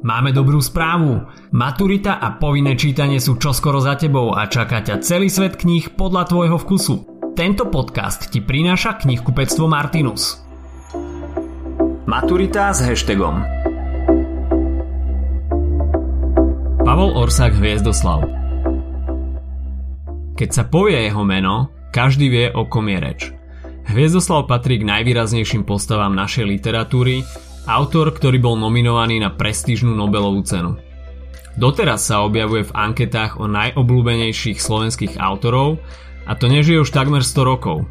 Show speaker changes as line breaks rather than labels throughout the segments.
Máme dobrú správu. Maturita a povinné čítanie sú čoskoro za tebou a čaká ťa celý svet kníh podľa tvojho vkusu. Tento podcast ti prináša knihkupectvo Martinus. Maturita s hashtagom Pavol Orsák Hviezdoslav Keď sa povie jeho meno, každý vie, o kom je reč. Hviezdoslav patrí k najvýraznejším postavám našej literatúry Autor, ktorý bol nominovaný na prestížnú Nobelovú cenu. Doteraz sa objavuje v anketách o najobľúbenejších slovenských autorov a to nežije už takmer 100 rokov.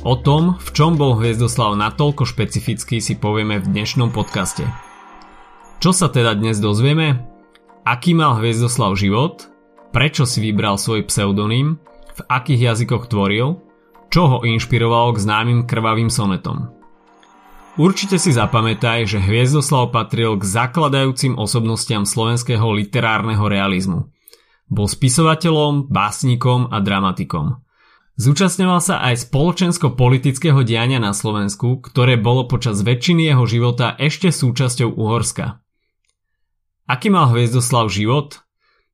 O tom, v čom bol Hviezdoslav natoľko špecifický si povieme v dnešnom podcaste. Čo sa teda dnes dozvieme? Aký mal Hviezdoslav život? Prečo si vybral svoj pseudonym? V akých jazykoch tvoril? Čo ho inšpirovalo k známym krvavým sonetom? Určite si zapamätaj, že Hviezdoslav patril k zakladajúcim osobnostiam slovenského literárneho realizmu. Bol spisovateľom, básnikom a dramatikom. Zúčastňoval sa aj spoločensko-politického diania na Slovensku, ktoré bolo počas väčšiny jeho života ešte súčasťou Uhorska. Aký mal Hviezdoslav život?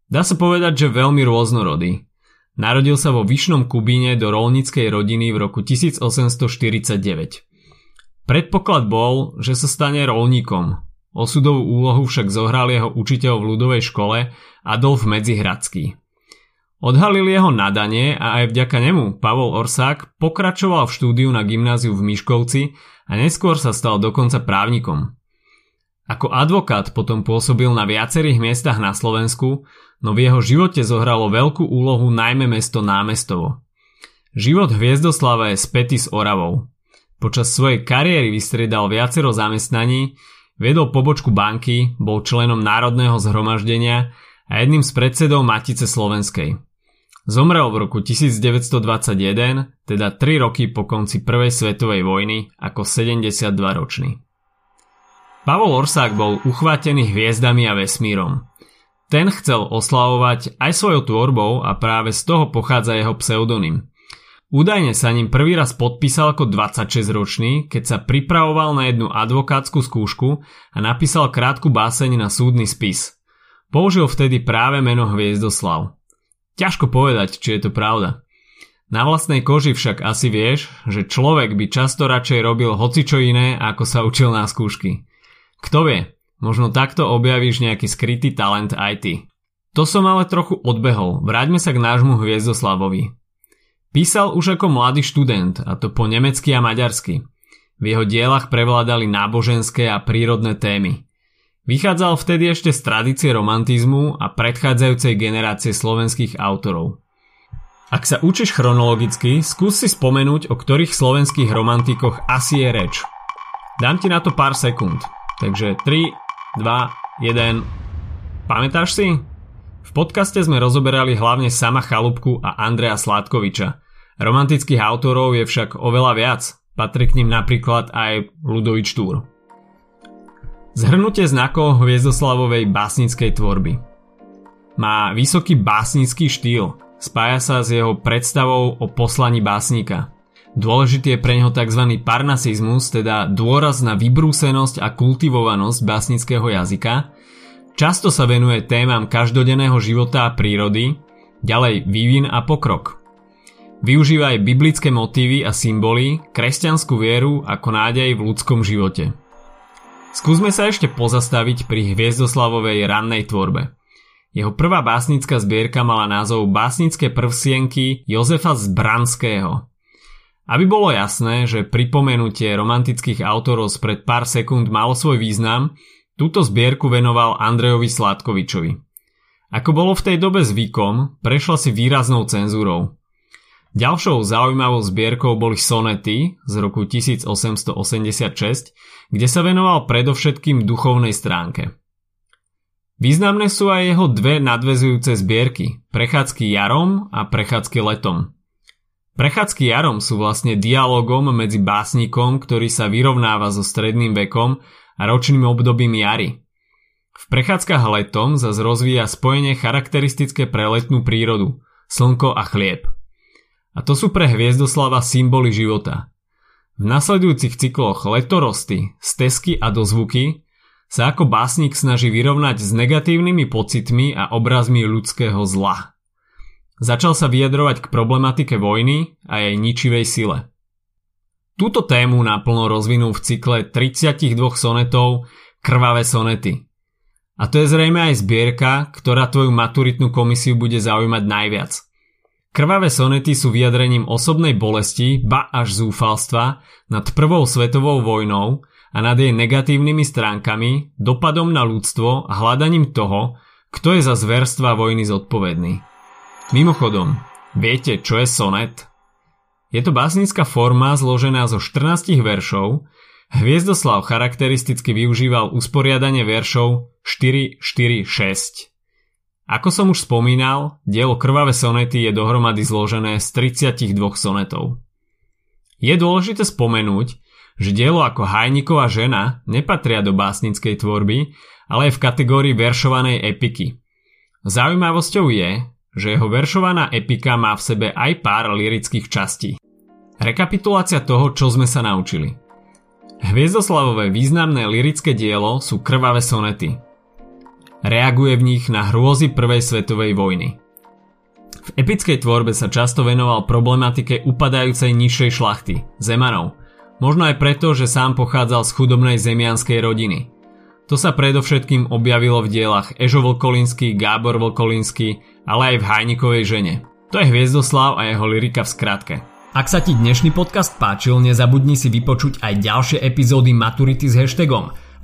Dá sa povedať, že veľmi rôznorodý. Narodil sa vo Vyšnom Kubíne do rolníckej rodiny v roku 1849. Predpoklad bol, že sa stane rolníkom. Osudovú úlohu však zohral jeho učiteľ v ľudovej škole Adolf Medzihradský. Odhalil jeho nadanie a aj vďaka nemu Pavol Orsák pokračoval v štúdiu na gymnáziu v Miškovci a neskôr sa stal dokonca právnikom. Ako advokát potom pôsobil na viacerých miestach na Slovensku, no v jeho živote zohralo veľkú úlohu najmä mesto Námestovo. Život Hviezdoslava je spätý s Oravou. Počas svojej kariéry vystriedal viacero zamestnaní, viedol pobočku banky, bol členom Národného zhromaždenia a jedným z predsedov Matice Slovenskej. Zomrel v roku 1921, teda 3 roky po konci Prvej svetovej vojny ako 72-ročný. Pavol Orsák bol uchvátený hviezdami a vesmírom. Ten chcel oslavovať aj svojou tvorbou a práve z toho pochádza jeho pseudonym – Údajne sa ním prvý raz podpísal ako 26-ročný, keď sa pripravoval na jednu advokátsku skúšku a napísal krátku báseň na súdny spis. Použil vtedy práve meno Hviezdoslav. Ťažko povedať, či je to pravda. Na vlastnej koži však asi vieš, že človek by často radšej robil hocičo iné, ako sa učil na skúšky. Kto vie, možno takto objavíš nejaký skrytý talent IT. To som ale trochu odbehol, vráťme sa k nášmu Hviezdoslavovi. Písal už ako mladý študent, a to po nemecky a maďarsky. V jeho dielach prevládali náboženské a prírodné témy. Vychádzal vtedy ešte z tradície romantizmu a predchádzajúcej generácie slovenských autorov. Ak sa učíš chronologicky, skús si spomenúť, o ktorých slovenských romantikoch asi je reč. Dám ti na to pár sekúnd. Takže 3, 2, 1. Pamätáš si? V podcaste sme rozoberali hlavne sama Chalúbku a Andrea Sládkoviča – Romantických autorov je však oveľa viac, patrí k nim napríklad aj Ludovič Túr. Zhrnutie znakov Hviezdoslavovej básnickej tvorby Má vysoký básnický štýl, spája sa s jeho predstavou o poslaní básnika. Dôležitý je pre neho tzv. parnasizmus, teda dôraz na vybrúsenosť a kultivovanosť básnického jazyka. Často sa venuje témam každodenného života a prírody, ďalej vývin a pokrok. Využíva aj biblické motívy a symboly, kresťanskú vieru ako nádej v ľudskom živote. Skúsme sa ešte pozastaviť pri Hviezdoslavovej rannej tvorbe. Jeho prvá básnická zbierka mala názov Básnické prvsienky Jozefa Zbranského. Aby bolo jasné, že pripomenutie romantických autorov spred pár sekúnd malo svoj význam, túto zbierku venoval Andrejovi Sládkovičovi. Ako bolo v tej dobe zvykom, prešla si výraznou cenzúrou. Ďalšou zaujímavou zbierkou boli sonety z roku 1886, kde sa venoval predovšetkým duchovnej stránke. Významné sú aj jeho dve nadvezujúce zbierky, Prechádzky jarom a Prechádzky letom. Prechádzky jarom sú vlastne dialogom medzi básnikom, ktorý sa vyrovnáva so stredným vekom a ročným obdobím jary. V prechádzkach letom zase rozvíja spojenie charakteristické pre letnú prírodu, slnko a chlieb – a to sú pre Hviezdoslava symboly života. V nasledujúcich cykloch Letorosty, Stesky a Dozvuky sa ako básnik snaží vyrovnať s negatívnymi pocitmi a obrazmi ľudského zla. Začal sa vyjadrovať k problematike vojny a jej ničivej sile. Túto tému naplno rozvinul v cykle 32 sonetov Krvavé sonety. A to je zrejme aj zbierka, ktorá tvoju maturitnú komisiu bude zaujímať najviac. Krvavé sonety sú vyjadrením osobnej bolesti, ba až zúfalstva nad prvou svetovou vojnou a nad jej negatívnymi stránkami, dopadom na ľudstvo a hľadaním toho, kto je za zverstva vojny zodpovedný. Mimochodom, viete, čo je sonet? Je to básnická forma zložená zo 14 veršov. Hviezdoslav charakteristicky využíval usporiadanie veršov 4-4-6. Ako som už spomínal, dielo Krvavé sonety je dohromady zložené z 32 sonetov. Je dôležité spomenúť, že dielo ako Hajniková žena nepatria do básnickej tvorby, ale je v kategórii veršovanej epiky. Zaujímavosťou je, že jeho veršovaná epika má v sebe aj pár lirických častí. Rekapitulácia toho, čo sme sa naučili. Hviezdoslavové významné lirické dielo sú krvavé sonety. Reaguje v nich na hrôzy prvej svetovej vojny. V epickej tvorbe sa často venoval problematike upadajúcej nižšej šlachty, Zemanov – Možno aj preto, že sám pochádzal z chudobnej zemianskej rodiny. To sa predovšetkým objavilo v dielach Ežo Vlkolínsky, Gábor Vlkolínsky, ale aj v Hajnikovej žene. To je Hviezdoslav a jeho lyrika v skratke. Ak sa ti dnešný podcast páčil, nezabudni si vypočuť aj ďalšie epizódy Maturity s hashtagom –